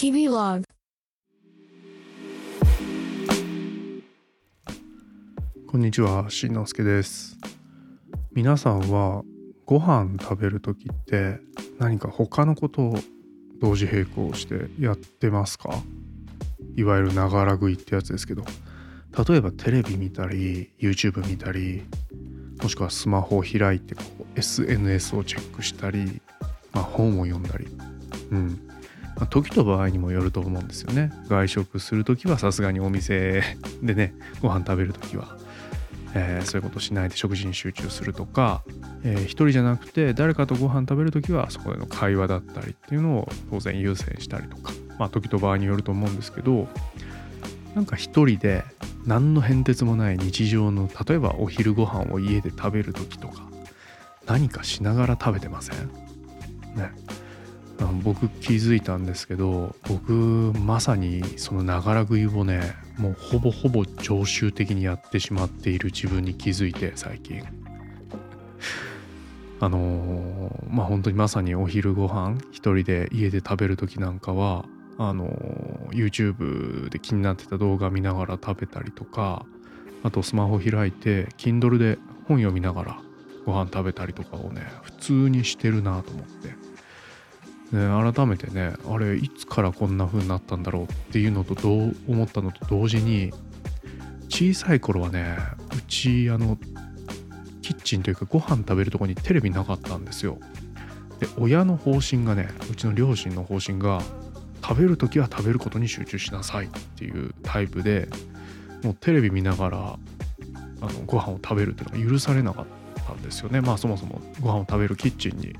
日々ログこんにちは、しんのすけです。皆さんはご飯食べるときって何か他のことを同時並行してやってますか？いわゆるながら食いってやつですけど、例えばテレビ見たり、YouTube 見たり、もしくはスマホを開いてこう SNS をチェックしたり、まあ、本を読んだり、うん。まあ時と場合にもよると思うんですよね。外食するときはさすがにお店でね、ご飯食べるときはえーそういうことしないで食事に集中するとか、えー一人じゃなくて誰かとご飯食べるときはそこでの会話だったりっていうのを当然優先したりとかまあ時と場合によると思うんですけどなんか一人で何の変哲もない日常の例えばお昼ご飯を家で食べるときとか何かしながら食べてません？ね僕気づいたんですけど僕まさにそのながら食いをねもうほぼほぼ常習的にやってしまっている自分に気づいて最近。あのーまあ本当にまさにお昼ご飯一人で家で食べる時なんかはあのー YouTube で気になってた動画見ながら食べたりとかあとスマホ開いて Kindle で本読みながらご飯食べたりとかをね普通にしてるなと思って。ね、改めてねあれいつからこんな風になったんだろうっていうのとどう思ったのと同時に小さい頃はねうちあのキッチンというかご飯食べるとこにテレビなかったんですよ。で親の方針がねうちの両親の方針が食べる時は食べることに集中しなさいっていうタイプでもうテレビ見ながらあのご飯を食べるっていうのが許されなかったんですよね。まあそもそもご飯を食べるキッチンに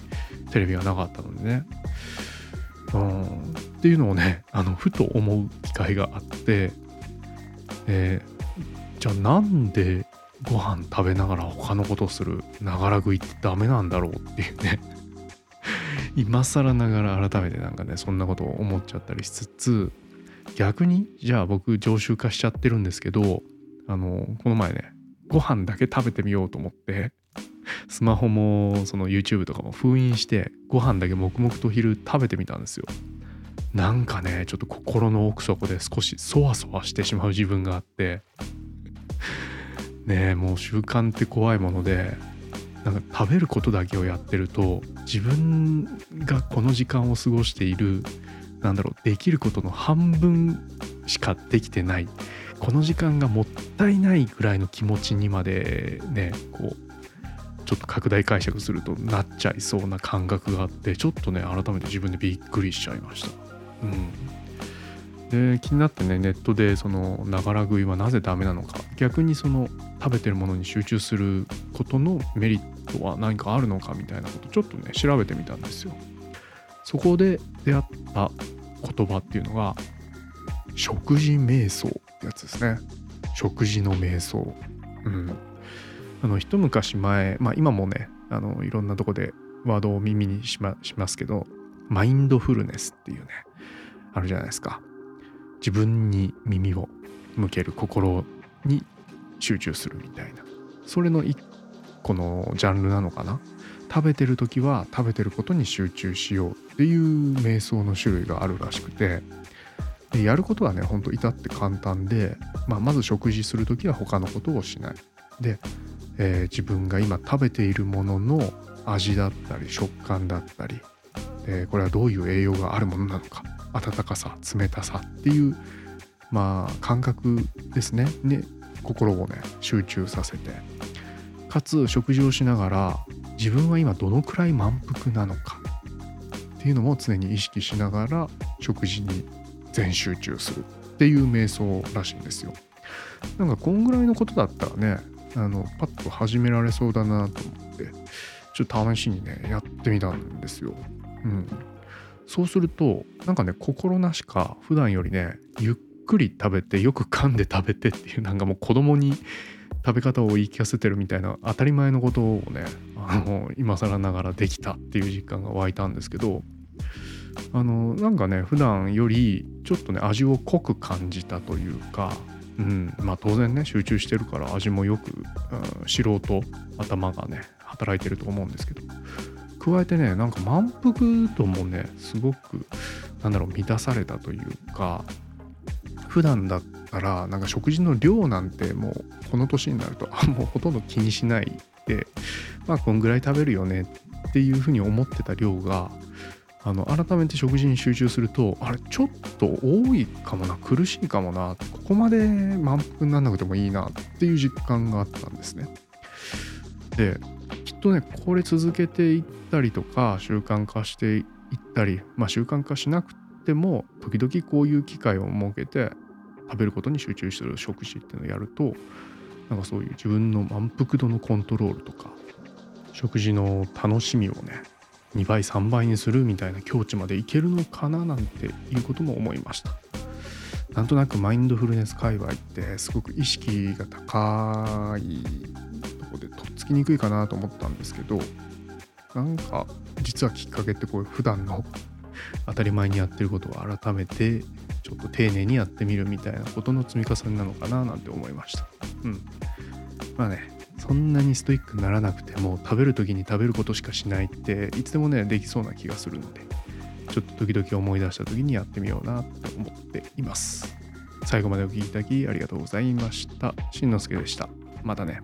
テレビがなかったのでね。うん。っていうのをね あのふと思う機会があって、えーじゃあなんでご飯食べながら他のことするながら食いってダメなんだろうっていうね。今更ながら改めてなんかねそんなことを思っちゃったりしつつ逆にじゃあ僕常習化しちゃってるんですけどあのこの前ねご飯だけ食べてみようと思ってスマホもその YouTube とかも封印してご飯だけ黙々と昼食べてみたんですよ。なんかねちょっと心の奥底で少しそわそわしてしまう自分があって。ねえもう習慣って怖いものでなんか食べることだけをやってると自分がこの時間を過ごしているなんだろうできることの半分しかできてない。この時間がもったいないぐらいの気持ちにまでねこうちょっと拡大解釈するとなっちゃいそうな感覚があってちょっとね改めて自分でびっくりしちゃいました。うん、で気になってねネットでそのながら食いはなぜダメなのか逆にその食べてるものに集中することのメリットは何かあるのかみたいなことちょっとね調べてみたんですよ。そこで出会った言葉っていうのが食事瞑想ってやつですね。食事の瞑想。うん。あの一昔前、まあ今もね、あのいろんなとこでワードを耳にしましますけど、マインドフルネスっていうね、あるじゃないですか。自分に耳を向ける心に集中するみたいな。それの一個のジャンルなのかな。食べてる時は食べてることに集中しようっていう瞑想の種類があるらしくて、でやることはねほんと至って簡単で、まあ、まず食事する時は他のことをしないで、えー自分が今食べているものの味だったり食感だったり、えーこれはどういう栄養があるものなのか温かさ冷たさっていうまあ感覚ですねね心をね集中させてかつ食事をしながら自分は今どのくらい満腹なのかっていうのも常に意識しながら食事に全集中するっていう瞑想らしいんですよ。なんかこんぐらいのことだったらねあのパッと始められそうだなと思ってちょっと試しにねやってみたんですよ。うん、そうするとなんかね心なしか普段よりねゆっくり食べてよく噛んで食べてっていうなんかもう子供に食べ方を言い聞かせてるみたいな当たり前のことをねあの今更ながらできたっていう実感が湧いたんですけどあのなんかね普段よりちょっとね味を濃く感じたというか、うん、まあ当然ね集中してるから味もよく、うん、素人頭がね働いてると思うんですけど。加えてねなんか満腹度もねすごくなんだろう満たされたというか普段だったらなんか食事の量なんてもうこの年になるとあもうほとんど気にしないでまあこんぐらい食べるよねっていうふうに思ってた量があの改めて食事に集中するとあれちょっと多いかもな苦しいかもなここまで満腹にならなくてもいいなっていう実感があったんですね。できっとねこれ続けていったりとか習慣化していったりまあ習慣化しなくても時々こういう機会を設けて食べることに集中する食事っていうのをやるとなんかそういう自分の満腹度のコントロールとか食事の楽しみをね2倍3倍にするみたいな境地までいけるのかななんていうことも思いました。なんとなくマインドフルネス界隈ってすごく意識が高いとこでとっつきにくいかなと思ったんですけどなんか実はきっかけってこういう普段の当たり前にやってることを改めてちょっと丁寧にやってみるみたいなことの積み重ねなのかななんて思いました。うん。まあねそんなにストイックにならなくても食べる時に食べることしかしないっていつでもねできそうな気がするのでちょっと時々思い出した時にやってみようなと思っています。最後までお聴きいただきありがとうございました。しんのすけでした。またね。